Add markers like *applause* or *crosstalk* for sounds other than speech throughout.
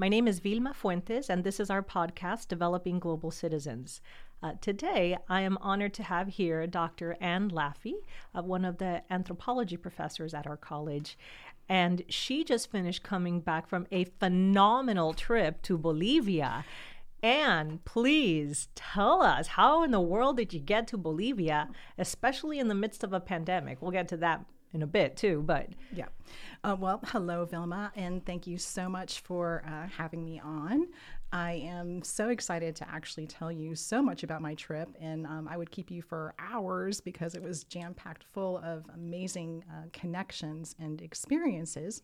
My name is Vilma Fuentes, and this is our podcast, Developing Global Citizens. Uh, today, I am honored to have here Dr. Anne Laffey, uh, one of the anthropology professors at our college. And she just finished coming back from a phenomenal trip to Bolivia. And please tell us how in the world did you get to Bolivia, especially in the midst of a pandemic? We'll get to that in a bit too, but yeah. Uh, well, hello, Vilma, and thank you so much for uh, having me on. I am so excited to actually tell you so much about my trip, and um, I would keep you for hours because it was jam packed full of amazing uh, connections and experiences.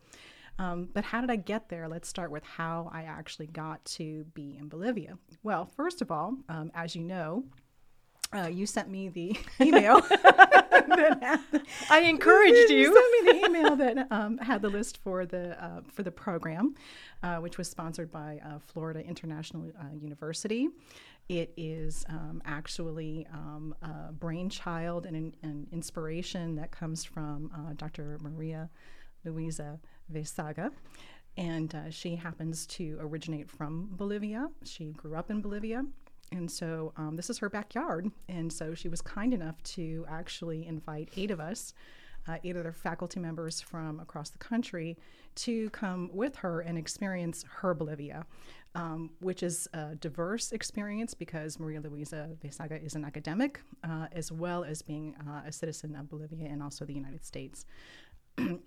Um, but how did I get there? Let's start with how I actually got to be in Bolivia. Well, first of all, um, as you know, uh, you sent me the *laughs* *laughs* email. *laughs* had, I encouraged you. You sent me the email that um, had the list for the uh, for the program, uh, which was sponsored by uh, Florida International uh, University. It is um, actually um, a brainchild and an, an, inspiration that comes from uh, Dr. Maria Luisa Veizaga and uh, she happens to originate from Bolivia. She grew up in Bolivia. And so um, this is her backyard. And so she was kind enough to actually invite eight of us, uh, eight other faculty members from across the country, to come with her and experience her Bolivia, um, which is a diverse experience because Maria Luisa Veizaga is an academic, uh, as well as being uh, a citizen of Bolivia and also the United States. *clears throat*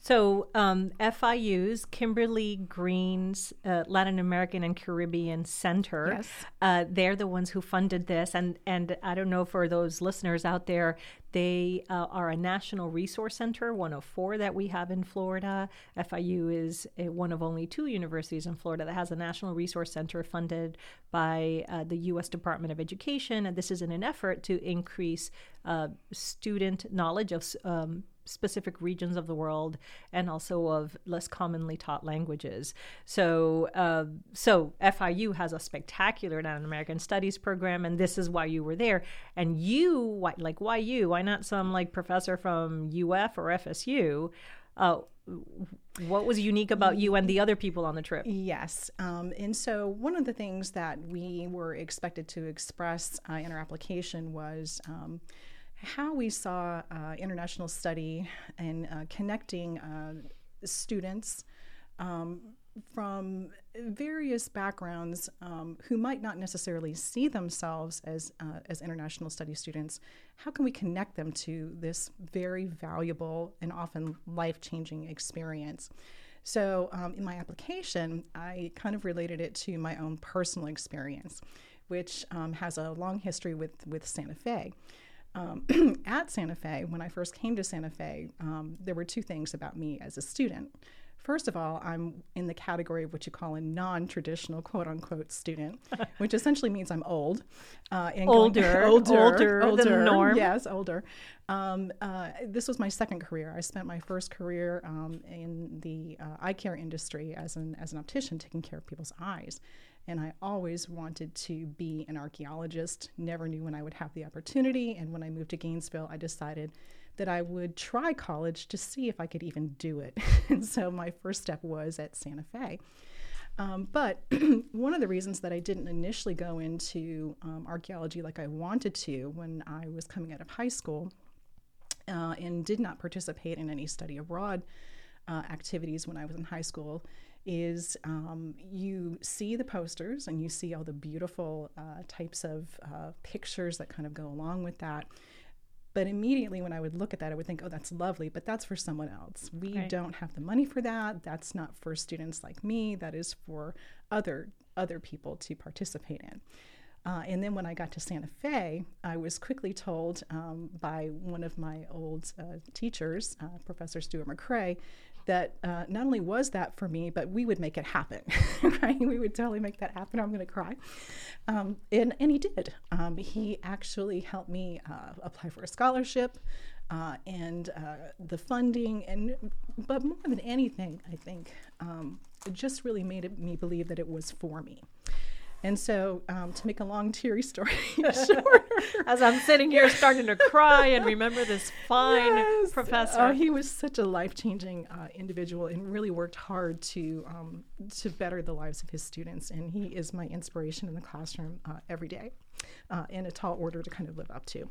so um, FIU's Kimberly Green's uh, Latin American and Caribbean Center. Yes. Uh, they're the ones who funded this, and and I don't know for those listeners out there, they uh, are a national resource center, one of four that we have in Florida. FIU is one of only two universities in Florida that has a national resource center funded by uh, the U.S. Department of Education, and this is in an effort to increase uh, student knowledge of um, specific regions of the world and also of less commonly taught languages. So, uh, so FIU has a spectacular Latin American Studies program, and this is why you were there. And you, why, like, why you? Why not some like professor from UF or FSU? Uh, what was unique about you and the other people on the trip? Yes. Um, and so, one of the things that we were expected to express uh, in our application was um, how we saw uh, international study and uh, connecting uh, students um, from various backgrounds um, who might not necessarily see themselves as, uh, as international study students, how can we connect them to this very valuable and often life changing experience? So, um, in my application, I kind of related it to my own personal experience, which um, has a long history with, with Santa Fe um, *clears throat* at Santa Fe, when I first came to Santa Fe, um, there were two things about me as a student. First of all, I'm in the category of what you call a non traditional quote unquote student, *laughs* which essentially means I'm old. Uh, and older, older, *laughs* older, older than norm. Yes, older. Um, uh, this was my second career. I spent my first career um, in the uh, eye care industry as an, as an optician, taking care of people's eyes and I always wanted to be an archaeologist. Never knew when I would have the opportunity. And when I moved to Gainesville, I decided that I would try college to see if I could even do it. *laughs* and so my first step was at Santa Fe. Um, but *clears throat* one of the reasons that I didn't initially go into um, archaeology like I wanted to when I was coming out of high school uh, and did not participate in any study abroad uh, activities when I was in high school is um, you see the posters and you see all the beautiful uh, types of uh, pictures that kind of go along with that. But immediately when I would look at that, I would think, oh, that's lovely, but that's for someone else. We right. don't have the money for that. That's not for students like me. That is for other other people to participate in. Uh, and then when I got to Santa Fe, I was quickly told um, by one of my old uh, teachers, uh, Professor Stuart McRae, that uh, not only was that for me, but we would make it happen, *laughs* right? We would totally make that happen. I'm going to cry. Um, and, and he did. Um, he actually helped me uh, apply for a scholarship uh, and uh, the funding. And, but more than anything, I think, um, it just really made me believe that it was for me. And so, um, to make a long, teary story *laughs* *laughs* short, as I'm sitting here starting to cry and remember this fine yes. professor. Oh, he was such a life changing uh, individual and really worked hard to um, to better the lives of his students. And he is my inspiration in the classroom uh, every day, uh, in a tall order to kind of live up to.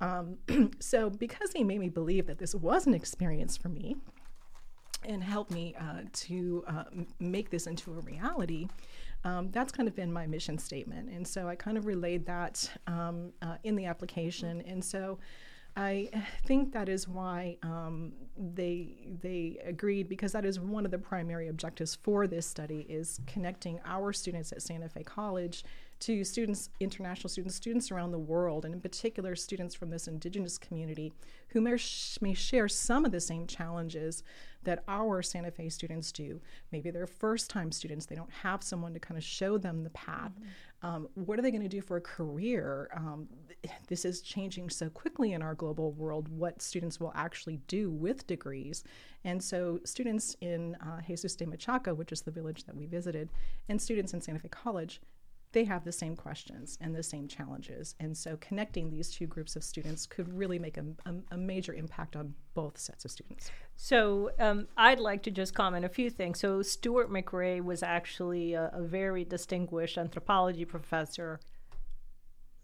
Um, *clears throat* so, because he made me believe that this was an experience for me and helped me uh, to uh, make this into a reality, um, that's kind of been my mission statement. And so I kind of relayed that um, uh, in the application. And so I think that is why um, they they agreed because that is one of the primary objectives for this study is connecting our students at Santa Fe College to students, international students, students around the world, and in particular students from this indigenous community who may, sh- may share some of the same challenges that our Santa Fe students do. Maybe they're first time students, they don't have someone to kind of show them the path. Mm-hmm. Um, what are they going to do for a career? Um, this is changing so quickly in our global world, what students will actually do with degrees. And so, students in uh, Jesus de Machaca, which is the village that we visited, and students in Santa Fe College they have the same questions and the same challenges. And so connecting these two groups of students could really make a, a, a major impact on both sets of students. So um, I'd like to just comment a few things. So Stuart McRae was actually a, a very distinguished anthropology professor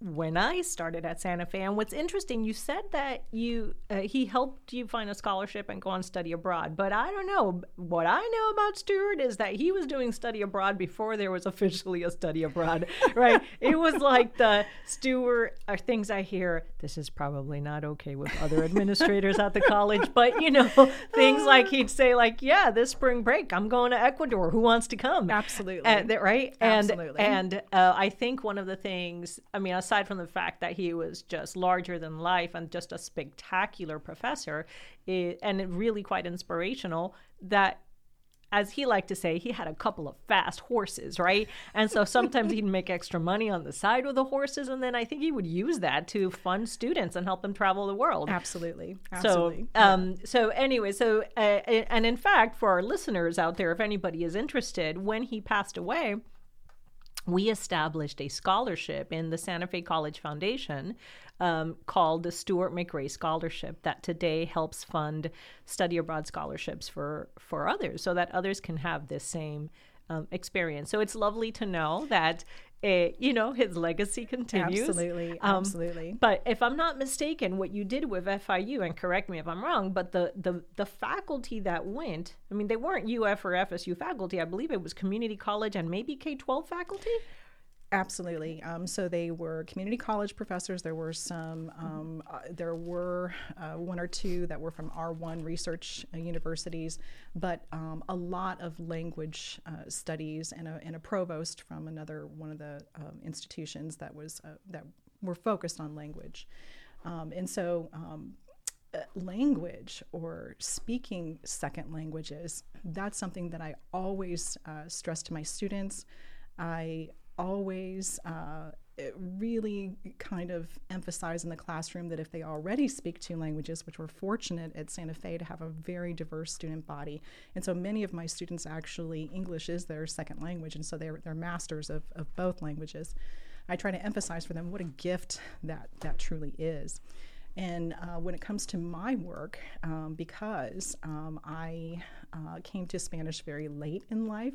when I started at Santa Fe. And what's interesting, you said that you uh, he helped you find a scholarship and go on study abroad. But I don't know. What I know about Stewart is that he was doing study abroad before there was *laughs* officially a study abroad, right? it was like the Stewart are things I hear. This is probably not okay with other *laughs* administrators at the college, but you know, *laughs* things like he'd say like, "Yeah, this spring break, I'm going to Ecuador. Who wants to come?" Absolutely, and, right? Absolutely. And and uh, I think one of the things, I mean, aside from the fact that he was just larger than life and just a spectacular professor, it, and really quite inspirational, that as he liked to say, he had a couple of fast horses, right? And so sometimes he'd make extra money on the side with the horses, and then I think he would use that to fund students and help them travel the world. Absolutely, absolutely. So, um, so anyway, so uh, and in fact, for our listeners out there, if anybody is interested, when he passed away we established a scholarship in the Santa Fe College Foundation um, called the Stuart McRae Scholarship that today helps fund study abroad scholarships for, for others so that others can have this same um, experience. So it's lovely to know that you know, his legacy continues. Absolutely, um, absolutely. But if I'm not mistaken, what you did with FIU, and correct me if I'm wrong, but the the the faculty that went, I mean, they weren't UF or FSU faculty. I believe it was community college and maybe K-12 faculty. Absolutely. Um, so they were community college professors. There were some. Um, uh, there were uh, one or two that were from R1 research uh, universities, but um, a lot of language uh, studies and a, and a provost from another one of the um, institutions that was uh, that were focused on language, um, and so. Um, uh, language or speaking second languages, that's something that I always stress to my students. I always uh, really kind of emphasize in the classroom that if they already speak two languages, which we're fortunate at Santa Fe to have a very diverse student body, and so many of my students actually English is their second language, and so they're they're masters of, of both languages. I try to emphasize for them what a gift that that truly is. And uh, when it comes to my work, um, because um, I uh, came to Spanish very late in life,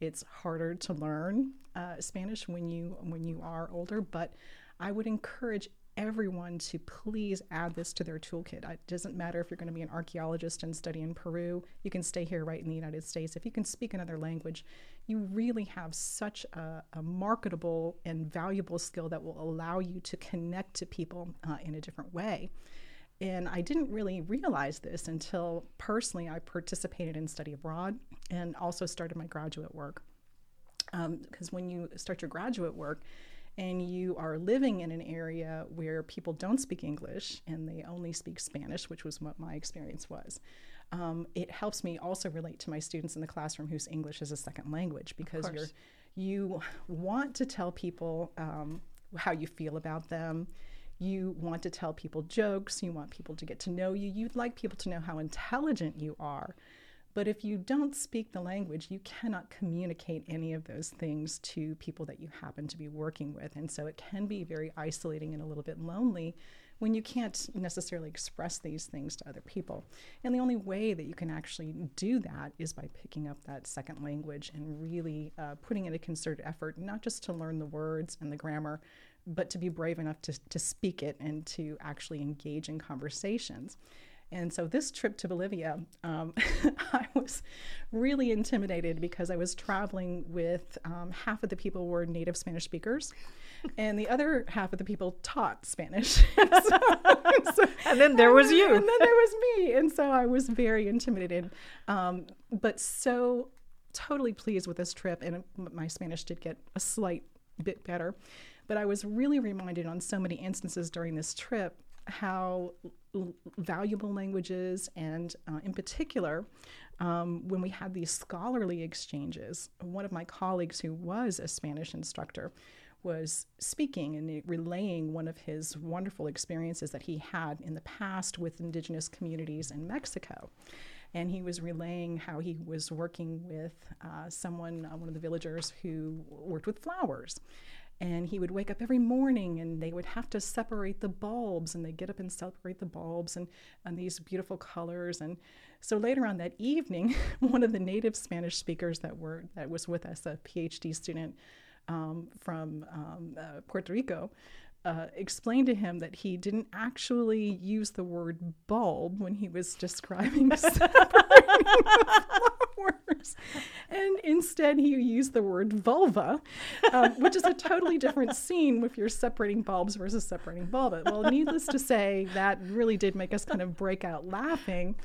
it's harder to learn uh, Spanish when you when you are older, but I would encourage everyone to please add this to their toolkit. It doesn't matter if you're going to be an archaeologist and study in Peru, you can stay here right in the United States. If you can speak another language, you really have such a, a marketable and valuable skill that will allow you to connect to people uh, in a different way. And I didn't really realize this until personally I participated in study abroad and also started my graduate work. Because um, when you start your graduate work and you are living in an area where people don't speak English and they only speak Spanish, which was what my experience was, um, it helps me also relate to my students in the classroom whose English is a second language because you're you want to tell people um, how you feel about them you want to tell people jokes, you want people to get to know you, you'd like people to know how intelligent you are. But if you don't speak the language, you cannot communicate any of those things to people that you happen to be working with. And so it can be very isolating and a little bit lonely when you can't necessarily express these things to other people. And the only way that you can actually do that is by picking up that second language and really uh, putting in a concerted effort, not just to learn the words and the grammar, but to be brave enough to, to speak it and to actually engage in conversations. And so this trip to Bolivia, um, *laughs* I was really intimidated because I was traveling with um, half of the people were native Spanish speakers, and the other half of the people taught Spanish. *laughs* so, so, and then there was you. And then there was me. And so I was very intimidated, um, but so totally pleased with this trip. And my Spanish did get a slight bit better. But I was really reminded on so many instances during this trip how valuable languages, and uh, in particular, um, when we had these scholarly exchanges, one of my colleagues who was a Spanish instructor was speaking and relaying one of his wonderful experiences that he had in the past with indigenous communities in Mexico. And he was relaying how he was working with uh, someone, uh, one of the villagers who worked with flowers and he would wake up every morning and they would have to separate the bulbs and they get up and separate the bulbs and, and these beautiful colors. And so later on that evening *laughs* one of the native spanish speakers that were that was with us a phd student um, from um, uh, puerto rico uh, explained to him that he didn't actually use the word bulb when he was describing *laughs* flowers. *laughs* And instead, he used the word vulva, um, which is a totally different scene if you're separating bulbs versus separating vulva. Well, needless to say, that really did make us kind of break out laughing.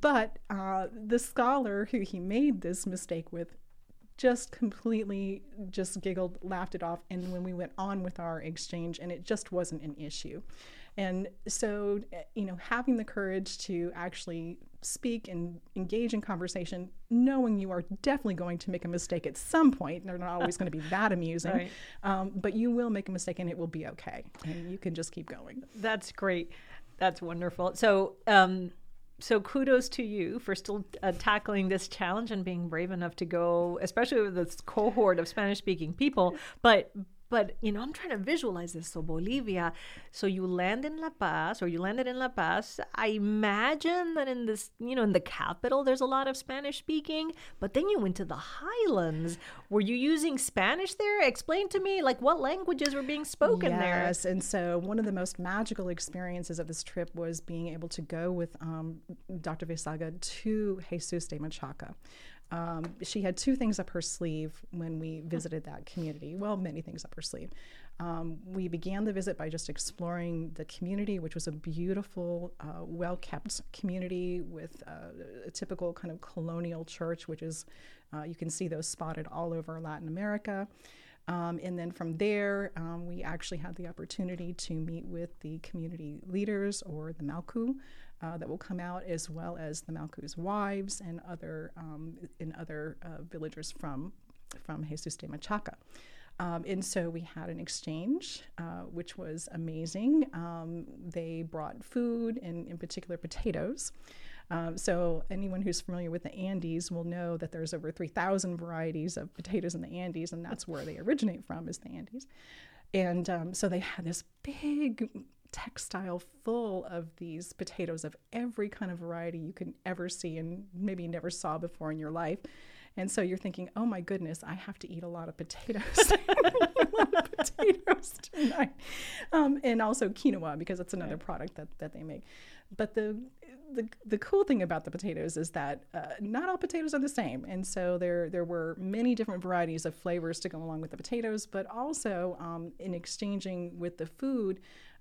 But uh, the scholar who he made this mistake with just completely just giggled, laughed it off, and when we went on with our exchange, and it just wasn't an issue. And so, you know, having the courage to actually speak and engage in conversation, knowing you are definitely going to make a mistake at some point. They're not always going to be *laughs* that amusing, right. um, but you will make a mistake and it will be okay. And you can just keep going. That's great. That's wonderful. So, um, so kudos to you for still uh, tackling this challenge and being brave enough to go, especially with this cohort of Spanish speaking people. But but you know, I'm trying to visualize this. So Bolivia, so you land in La Paz, or you landed in La Paz. I imagine that in this, you know, in the capital, there's a lot of Spanish speaking. But then you went to the highlands. Were you using Spanish there? Explain to me, like what languages were being spoken yes, there. Yes, and so one of the most magical experiences of this trip was being able to go with um, Dr. Veizaga to Jesus de Machaca. Um, she had two things up her sleeve when we visited that community. Well, many things up her sleeve. Um, we began the visit by just exploring the community, which was a beautiful, uh, well kept community with uh, a typical kind of colonial church, which is, uh, you can see those spotted all over Latin America. Um, and then from there, um, we actually had the opportunity to meet with the community leaders or the Mallku, uh, that will come out, as well as the Mallku's wives and other um, and other uh, villagers from from Jesus de Machaca. Um, and so we had an exchange, uh, which was amazing. Um, they brought food, and in particular potatoes. Um, so anyone who's familiar with the Andes will know that there's over 3,000 varieties of potatoes in the Andes, and that's where they originate from, is the Andes. And um, so they had this big textile full of these potatoes of every kind of variety you can ever see and maybe never saw before in your life. And so you're thinking, oh my goodness, I have to eat a lot of potatoes. *laughs* a lot of potatoes tonight. Um, and also quinoa, because that's another product that, that they make. But the, the, the cool thing about the potatoes is that uh, not all potatoes are the same. And so there, there were many different varieties of flavors to go along with the potatoes, but also um, in exchanging with the food,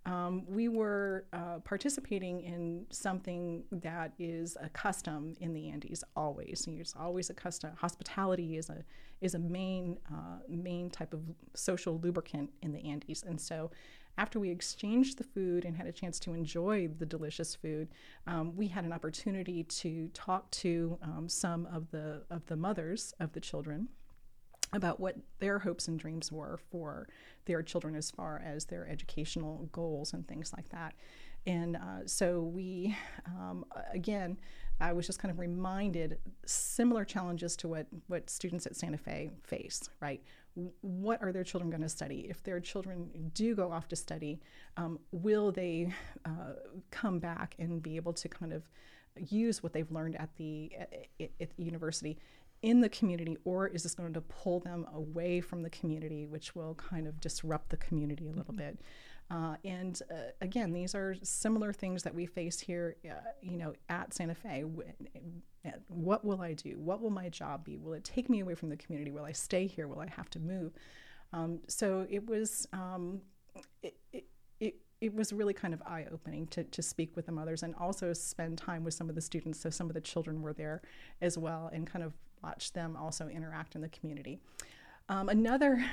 um, we were uh, participating in something that is a custom in the Andes always. It's always a custom. Hospitality is a is a main uh, main type of social lubricant in the Andes, and so. After we exchanged the food and had a chance to enjoy the delicious food, um, we had an opportunity to talk to um, some of the of the mothers of the children about what their hopes and dreams were for their children as far as their educational goals and things like that. And uh, so we, um, again, I was just kind of reminded similar challenges to what, what students at Santa Fe face, right? What are their children going to study? If their children do go off to study, um, will they uh, come back and be able to kind of use what they've learned at the at, at the university in the community, or is this going to pull them away from the community, which will kind of disrupt the community a little mm-hmm. bit? Uh, and uh, again, these are similar things that we face here, uh, you know, at Santa Fe. What will I do? What will my job be? Will it take me away from the community? Will I stay here? Will I have to move? Um, so it was. Um, it, it, it, it was really kind of eye opening to, to speak with the mothers and also spend time with some of the students. So, some of the children were there as well and kind of watch them also interact in the community. Um, another.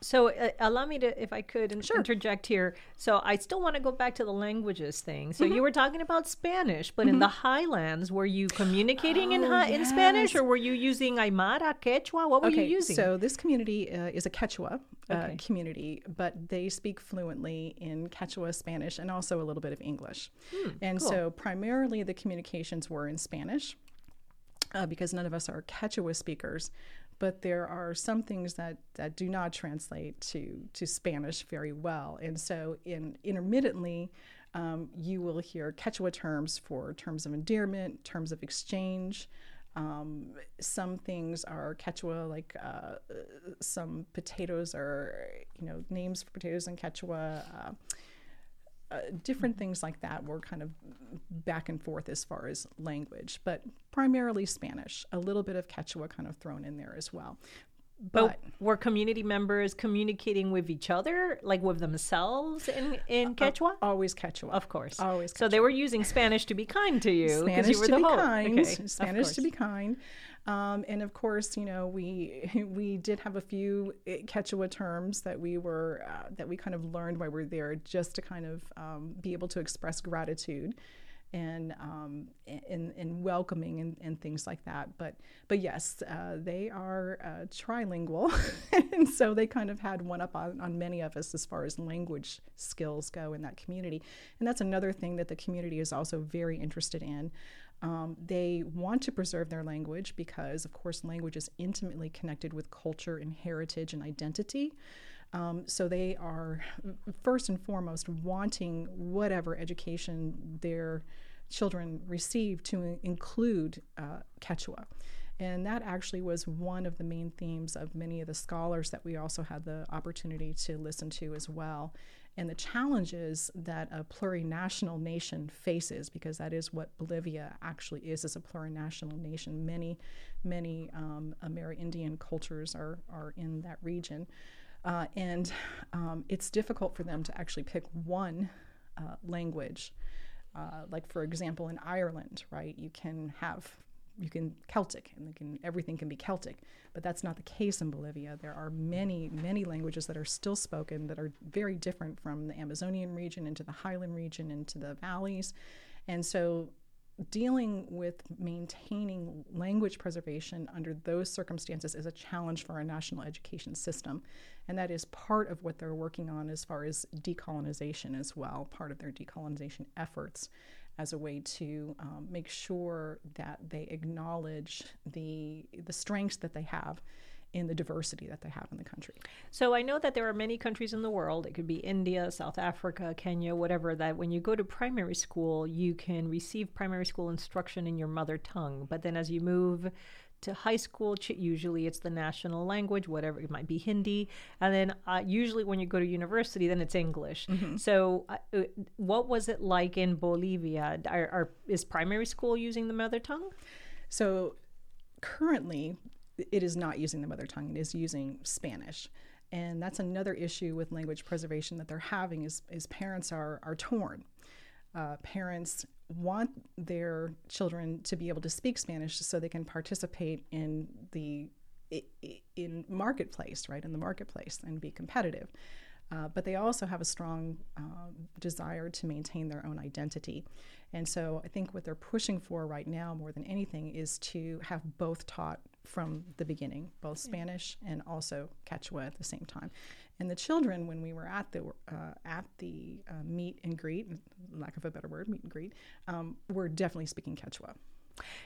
So uh, allow me to, if I could, in- sure. interject here. So I still want to go back to the languages thing. So mm-hmm. you were talking about Spanish, but mm-hmm. in the highlands, were you communicating oh, in hi- yes. in Spanish, or were you using Aymara, Quechua? What were okay, you using? So this community uh, is a Quechua uh, okay. community, but they speak fluently in Quechua, Spanish, and also a little bit of English. Hmm, and cool. so primarily the communications were in Spanish. Uh, because none of us are Quechua speakers, but there are some things that, that do not translate to, to Spanish very well. And so, in intermittently, um, you will hear Quechua terms for terms of endearment, terms of exchange. Um, some things are Quechua, like uh, some potatoes are, you know, names for potatoes in Quechua. Uh, uh, different things like that were kind of back and forth as far as language, but primarily Spanish, a little bit of Quechua kind of thrown in there as well. But, but were community members communicating with each other, like with themselves in, in uh, Quechua? Uh, always Quechua. Of course. Always Quechua. So they were using Spanish to be kind to you. Spanish you to be kind. Okay. Spanish to be kind. Um, and of course, you know, we *laughs* we did have a few eh, Quechua terms that we were uh, that we kind of learned while we were there, just to kind of um, be able to express gratitude and um, in, in welcoming and, and things like that. But but yes, uh, they are uh, trilingual, *laughs* and so they kind of had one up on, on many of us as far as language skills go in that community. And that's another thing that the community is also very interested in. Um, they want to preserve their language because, of course, language is intimately connected with culture and heritage and identity. Um, so they are first and foremost wanting whatever education their children receive to include uh, Quechua. And that actually was one of the main themes of many of the scholars that we also had the opportunity to listen to as well and the challenges that a plurinational nation faces, because that is what Bolivia actually is, is a plurinational nation. Many, many um, Amerindian cultures are, are in that region. Uh, and um, it's difficult for them to actually pick one uh, language. Uh, like, for example, in Ireland, right, you can have you can Celtic and can, everything can be Celtic, but that's not the case in Bolivia. There are many, many languages that are still spoken that are very different from the Amazonian region into the highland region into the valleys. And so dealing with maintaining language preservation under those circumstances is a challenge for our national education system. And that is part of what they're working on as far as decolonization as well, part of their decolonization efforts as a way to um, make sure that they acknowledge the the strengths that they have in the diversity that they have in the country. So I know that there are many countries in the world, it could be India, South Africa, Kenya, whatever, that when you go to primary school, you can receive primary school instruction in your mother tongue. But then as you move to high school, usually it's the national language, whatever it might be Hindi, and then uh, usually when you go to university, then it's English. Mm-hmm. So, uh, uh, what was it like in Bolivia? Are, are, is primary school using the mother tongue? So, currently, it is not using the mother tongue; it is using Spanish. And that's another issue with language preservation that they're having is, is parents are, are torn. Uh, parents want their children to be able to speak Spanish so they can participate in the in marketplace, right, in the marketplace and be competitive. Uh, but they also have a strong uh, desire to maintain their own identity. And so I think what they're pushing for right now, more than anything, is to have both taught from the beginning, both Spanish and also Quechua at the same time. And the children, when we were at the uh, at the uh, meet and greet, lack of a better word, meet and greet, um, were definitely speaking Quechua.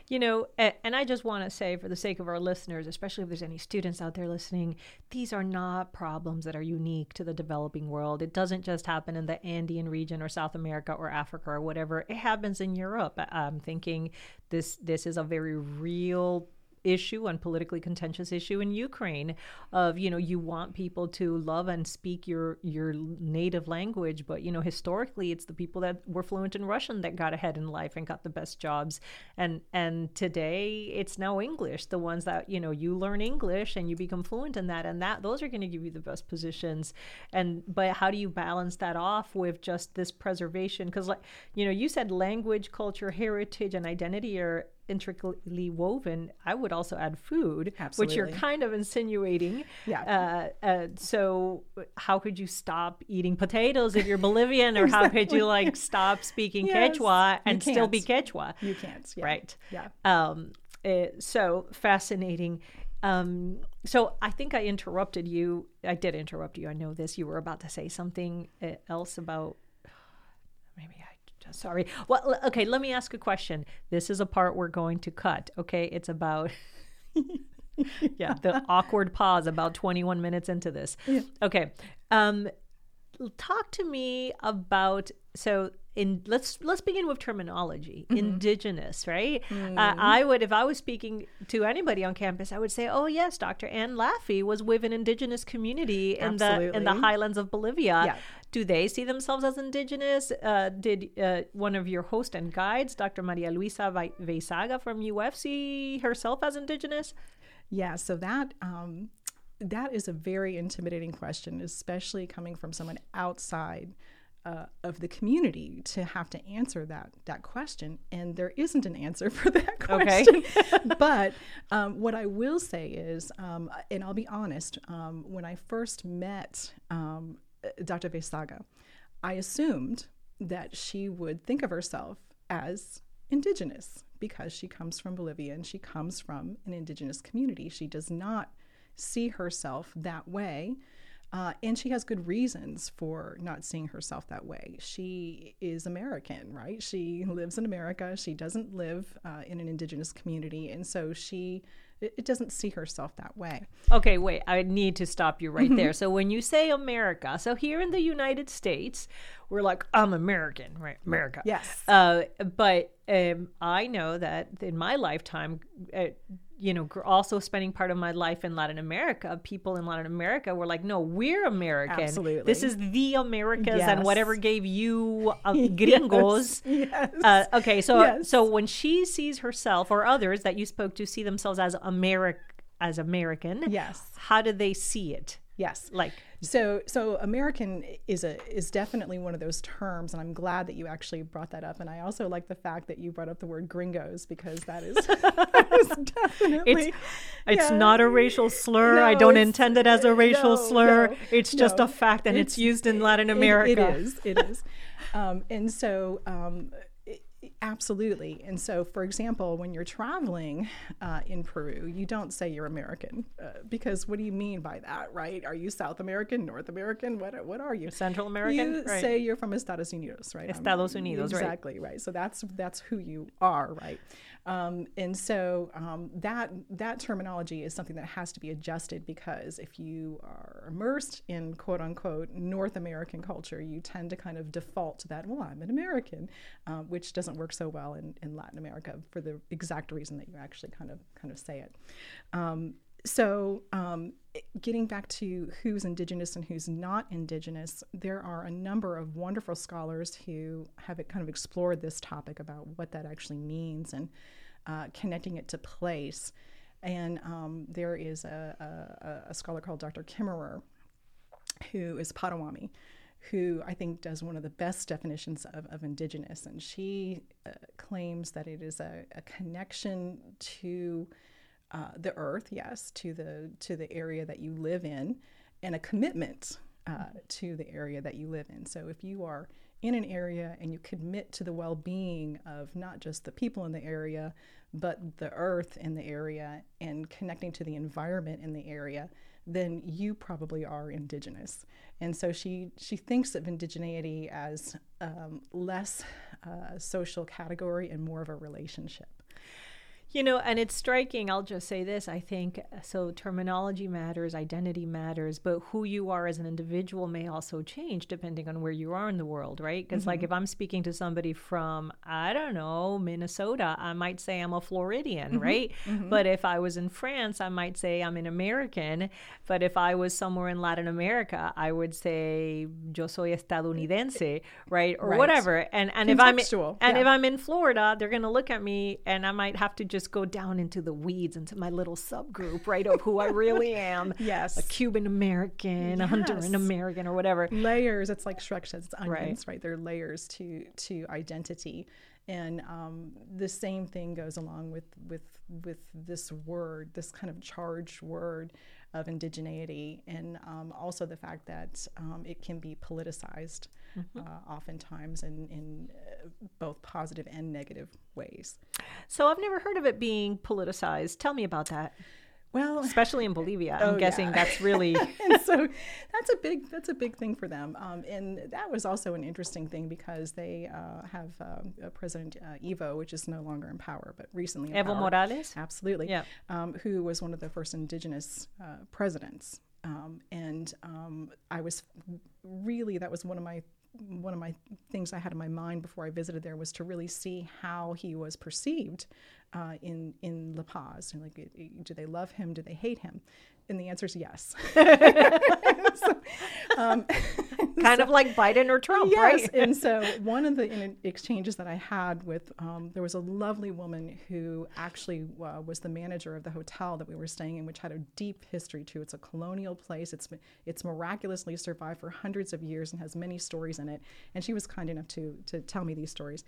You know, and I just want to say, for the sake of our listeners, especially if there's any students out there listening, these are not problems that are unique to the developing world. It doesn't just happen in the Andean region or South America or Africa or whatever. It happens in Europe. I'm thinking this this is a very real issue and politically contentious issue in Ukraine of you know you want people to love and speak your your native language but you know historically it's the people that were fluent in Russian that got ahead in life and got the best jobs. And and today it's now English the ones that you know you learn English and you become fluent in that and that those are going to give you the best positions. And but how do you balance that off with just this preservation? Because like you know you said language culture heritage and identity are intricately woven, I would also add food, Absolutely. which you're kind of insinuating. Yeah. Uh, uh, so, how could you stop eating potatoes if you're Bolivian, or exactly. how could you like stop speaking yes, Quechua and still be Quechua? You can't. Yeah. Right. Yeah. Um, uh, so fascinating. Um, so I think I interrupted you. I did interrupt you. I know this. You were about to say something uh, else about maybe I sorry. Well, okay, let me ask a question. This is a part we're going to cut. Okay, it's about. *laughs* yeah, the awkward pause about 21 minutes into this. Yeah. Okay. Um, talk to me about so in let's let's begin with terminology mm-hmm. indigenous right mm-hmm. uh, i would if i was speaking to anybody on campus i would say oh yes dr ann laffey was with an indigenous community in the in the highlands of bolivia yeah. Do they see themselves as indigenous uh, did uh, one of your host and guides dr maria luisa veizaga from uf see herself as indigenous yeah so that um, that is a very intimidating question especially coming from someone outside uh, of the community to have to answer that that question, and there isn't an answer *laughs* for that question. Okay. *laughs* but um, what I will say is, um, and I'll be honest, um, when I first met um, Dr. Veizaga, I assumed that she would think of herself as indigenous because she comes from Bolivia and she comes from an indigenous community. She does not see herself that way uh, and she has good reasons for not seeing herself that way. She is American, right? She lives in America. She doesn't live uh, in an indigenous community. And so she it, doesn't see herself that way. Okay, wait, I need to stop you right mm-hmm. there. So when you say America, so here in the United States, we're like, I'm American, right? America. Yes. Uh, but um, I know that in my lifetime, uh, you know, also spending part of my life in Latin America, people in Latin America were like, no, we're American. Absolutely. This is the Americas yes. and whatever gave you uh, *laughs* gringos. Yes. Uh, okay. So, yes. so when she sees herself or others that you spoke to see themselves as American, as American. Yes. How do they see it? Yes. Like so so American is a is definitely one of those terms and I'm glad that you actually brought that up and I also like the fact that you brought up the word gringos because that is, *laughs* that is definitely It's it's yeah. not a racial slur. No, I don't intend it as a racial no, slur. No, it's just a fact and it's, it's, used in Latin America. it, it is. It is. Um, and so um, Absolutely. And so, for example, when you're traveling uh, in Peru, you don't say you're American uh, because what do you mean by that, right? Are you South American, North American? What, what are you? Central American? You right. say you're from Estados Unidos, right? Estados Unidos, exactly, right. right. So that's that's who you are, right? Um, and so um, that that terminology is something that has to be adjusted because if you are immersed in quote unquote North American culture, you tend to kind of default to that. Well, I'm an American, uh, which doesn't work so well in, in Latin America for the exact reason that you actually kind of kind of say it. Um, so, um, getting back to who's indigenous and who's not indigenous, there are a number of wonderful scholars who have kind of explored this topic about what that actually means and uh, connecting it to place. And um, there is a, a, a, scholar called Dr. Kimmerer, who is Potawatomi, who I think does one of the best definitions of, of indigenous. And she uh, claims that it is a, a connection to uh, the earth, yes, to the to the area that you live in, and a commitment uh, to the area that you live in. So if you are in an area and you commit to the well being of not just the people in the area, but the earth in the area and connecting to the environment in the area, then you probably are indigenous. And so she, she thinks of indigeneity as um, less uh, social category and more of a relationship. You know, and it's striking. I'll just say this. I think so. Terminology matters, identity matters, but who you are as an individual may also change depending on where you are in the world, right? Because, mm-hmm. like, if I'm speaking to somebody from, I don't know, Minnesota, I might say I'm a Floridian, mm-hmm. right? Mm-hmm. But if I was in France, I might say I'm an American. But if I was somewhere in Latin America, I would say yo soy estadounidense, right? Or right. whatever. And and if I'm and yeah. if I'm in Florida, they're going to look at me and I might have to just just go down into the weeds into my little subgroup, right, of who I really am. *laughs* yes. A Cuban American, yes. a Honduran American, or whatever. Layers. It's like Shrek says, it's onions, right? right? They're layers to to identity. And um, the same thing goes along with with with this word, this kind of charged word of indigeneity, and um, also the fact that um, it can be politicized mm-hmm. uh, oftentimes in, in uh, both positive and negative ways. So I've never heard of it being politicized. Tell me about that. Well, especially in Bolivia, *laughs* I'm oh, guessing yeah. that's really *laughs* and so that's a big that's a big thing for them. Um, and that was also an interesting thing because they uh, have uh, President uh, Evo, which is no longer in power, but recently Evo power. Morales, absolutely, yeah, um, who was one of the first indigenous uh, presidents. Um, and um, I was really that was one of my one of my things I had in my mind before I visited there was to really see how he was perceived uh, in in La Paz. And like, do they love him? Do they hate him? And the answer is yes. *laughs* *laughs* so, um, *laughs* kind so, of like Biden or Trump, yes. right? and so one of the exchanges that I had with um, there was a lovely woman who actually uh, was the manager of the hotel that we were staying in, which had a deep history too. It's a colonial place. It's it's miraculously survived for hundreds of years and has many stories in it. And she was kind enough to to tell me these stories.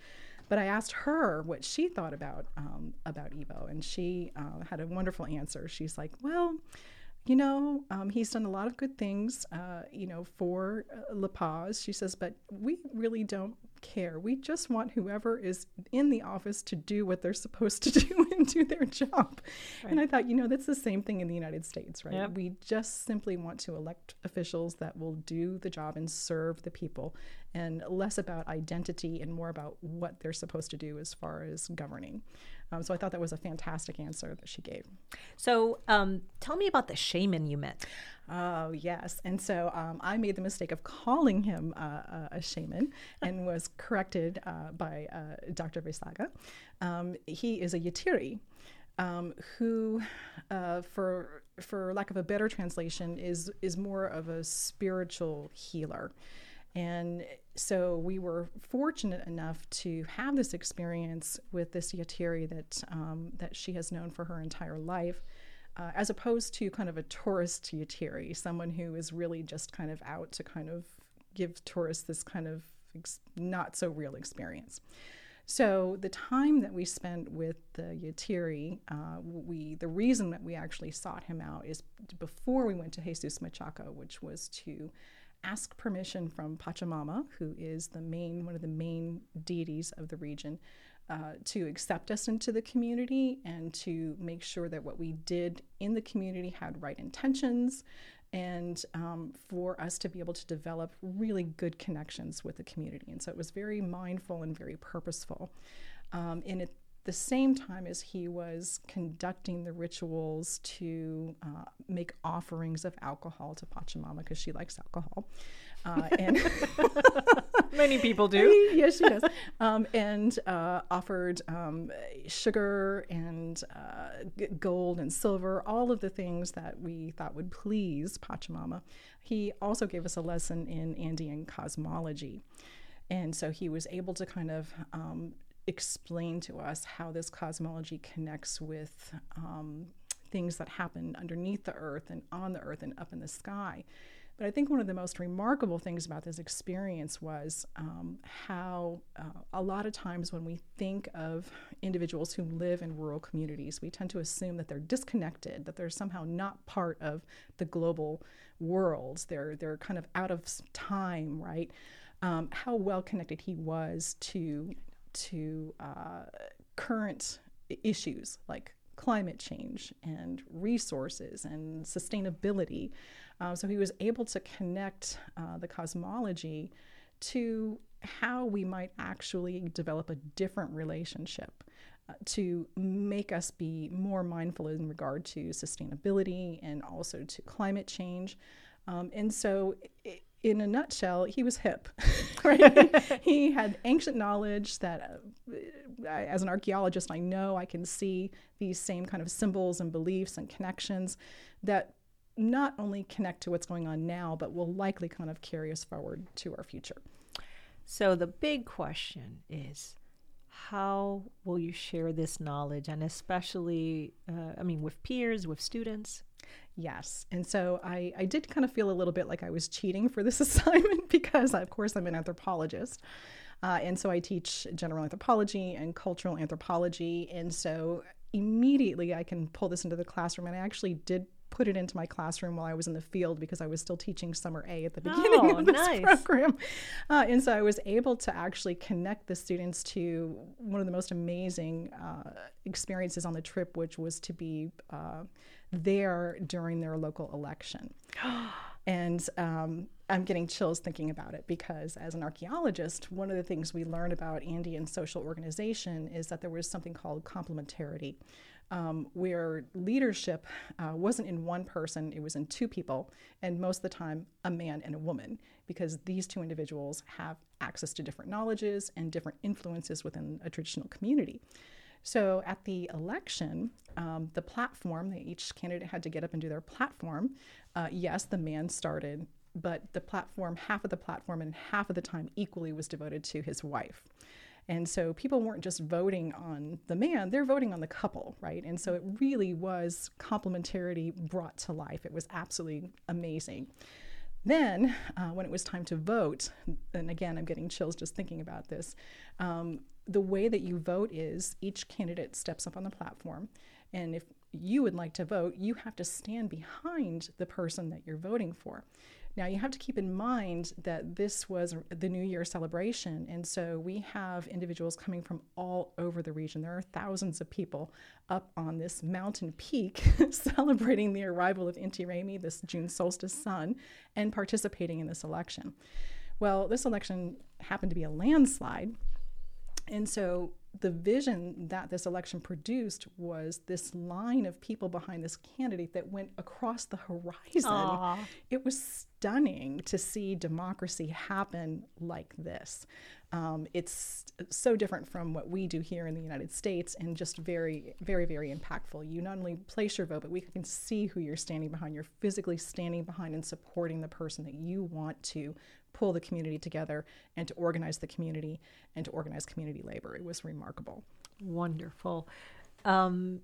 But I asked her what she thought about um, about Evo, and she uh, had a wonderful answer. She's like, "Well, you know, um, he's done a lot of good things, uh, you know, for uh, La Paz." She says, "But we really don't care. We just want whoever is in the office to do what they're supposed to *laughs* do and do their job. Right. And I thought, you know, that's the same thing in the United States, right? Yep. We just simply want to elect officials that will do the job and serve the people, and less about identity and more about what they're supposed to do as far as governing. Um, so I thought that was a fantastic answer that she gave. So um, tell me about the shaman you met. Oh, yes. And so um, I made the mistake of calling him uh, a shaman and was corrected uh, by uh, Dr. Veizaga. Um, he is a Yatiri. Um, who, uh, for for lack of a better translation, is is more of a spiritual healer. And so we were fortunate enough to have this experience with this Yatiri that um, that she has known for her entire life, uh, as opposed to kind of a tourist Yatiri, someone who is really just kind of out to kind of give tourists this kind of ex- not so real experience. So the time that we spent with the Yatiri, uh, we the reason that we actually sought him out is before we went to Jesus Machaca, which was to ask permission from Pachamama, who is the main one of the main deities of the region, uh, to accept us into the community and to make sure that what we did in the community had right intentions and um, for us to be able to develop really good connections with the community. And so it was very mindful and very purposeful. Um, and at the same time as he was conducting the rituals to uh, make offerings of alcohol to Pachamama because she likes alcohol. Uh, *laughs* and *laughs* many people do. *laughs* yes, she does. Um, and uh, offered um, sugar and uh, gold and silver, all of the things that we thought would please Pachamama. He also gave us a lesson in Andean cosmology. And so he was able to kind of um, explain to us how this cosmology connects with um, things that happen underneath the earth and on the earth and up in the sky. But I think one of the most remarkable things about this experience was um, how uh, a lot of times when we think of individuals who live in rural communities, we tend to assume that they're disconnected, that they're somehow not part of the global world. They're they're kind of out of time, right? um, how well connected he was to to uh, current issues like climate change and resources and sustainability. Um, so he was able to connect uh, the cosmology to how we might actually develop a different relationship uh, to make us be more mindful in regard to sustainability and also to climate change. Um, and so, in a nutshell, he was hip. *laughs* *laughs* Right? he had ancient knowledge that, uh, I, as an archaeologist, I know I can see these same kind of symbols and beliefs and connections that not only connect to what's going on now, but will likely kind of carry us forward to our future. So the big question is how will you share this knowledge and especially uh, i mean with peers with students yes and so I, I did kind of feel a little bit like i was cheating for this *laughs* assignment because of course i'm an anthropologist uh, and so i teach general anthropology and cultural anthropology and so immediately i can pull this into the classroom and i actually did put it into my classroom while I was in the field because I was still teaching summer A at the beginning oh, of this nice. program. Uh, and so I was able to actually connect the students to one of the most amazing uh, experiences on the trip, which was to be uh, there during their local election. *gasps* and um, I'm getting chills thinking about it because, as an archaeologist, one of the things we learn about Andean social organization is that there was something called complementarity um, where leadership uh, wasn't in one person, it was in two people, and most of the time, a man and a woman, because these two individuals have access to different knowledges and different influences within a traditional community. So at the election, um, the platform, that each candidate had to get up and do their platform. Uh, yes, the man started, but the platform, half of the platform and half of the time equally was devoted to his wife. And so people weren't just voting on the man, they're voting on the couple, right? And so it really was complementarity brought to life. It was absolutely amazing. Then, uh, when it was time to vote, and again, I'm getting chills just thinking about this, um, the way that you vote is each candidate steps up on the platform. And if you would like to vote, you have to stand behind the person that you're voting for. Now, you have to keep in mind that this was the New Year celebration, and so we have individuals coming from all over the region. There are thousands of people up on this mountain peak *laughs* celebrating the arrival of Inti Raymi, this June solstice sun, and participating in this election. Well, this election happened to be a landslide, and so the vision that this election produced was this line of people behind this candidate that went across the horizon. Aww. It was stunning to see democracy happen like this. Um, it's so different from what we do here in the United States and just very, very, very impactful. You not only place your vote, but we can see who you're standing behind. You're physically standing behind and supporting the person that you want to pull the community together and to organize the community and to organize community labor. It was remarkable. Wonderful. Um,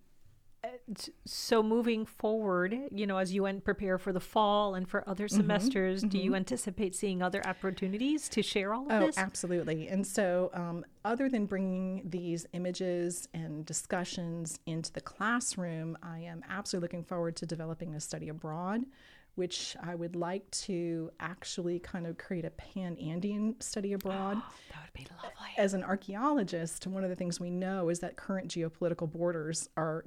so moving forward, you know, as you prepare for the fall and for other mm-hmm. semesters, mm-hmm. do you mm-hmm. anticipate seeing other opportunities to share all of this? oh, this? absolutely. And so, um, other than bringing these images and discussions into the classroom, I am absolutely looking forward to developing a study abroad which I would like to actually kind of create a pan Andean study abroad. Oh, that would be lovely. As an archaeologist, one of the things we know is that current geopolitical borders are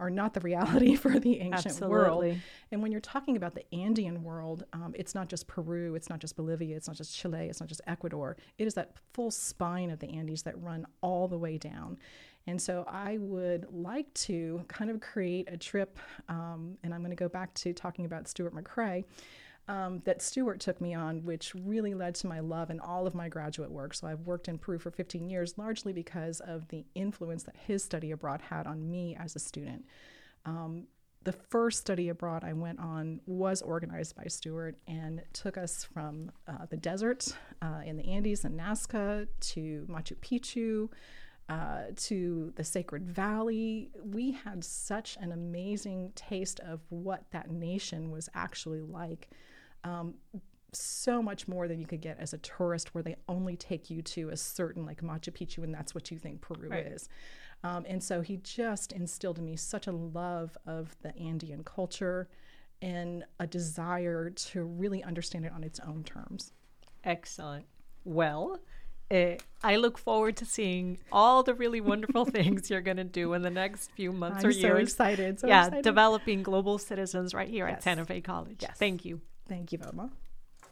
are not the reality *laughs* for the ancient Absolutely. world. And when you're talking about the Andean world, um, it's not just Peru, it's not just Bolivia, it's not just Chile, it's not just Ecuador. It is that full spine of the Andes that run all the way down. And so I would like to kind of create a trip, um, and I'm going to go back to talking about Stuart McRae. Um, that Stuart took me on, which really led to my love in all of my graduate work. So I've worked in Peru for 15 years, largely because of the influence that his study abroad had on me as a student. Um, the first study abroad I went on was organized by Stuart and took us from uh, the desert uh, in the Andes and Nazca to Machu Picchu, uh, to the Sacred Valley. We had such an amazing taste of what that nation was actually like. Um, so much more than you could get as a tourist, where they only take you to a certain, like Machu Picchu, and that's what you think Peru right. is. Um, and so he just instilled in me such a love of the Andean culture and a desire to really understand it on its own terms. Excellent. well. Uh, I look forward to seeing all the really wonderful *laughs* things you're going to do in the next few months or years. I'm or so years. excited. So yeah, excited. developing global citizens right here Yes. at Santa Fe College. Yes. Thank you. Thank you, Velma.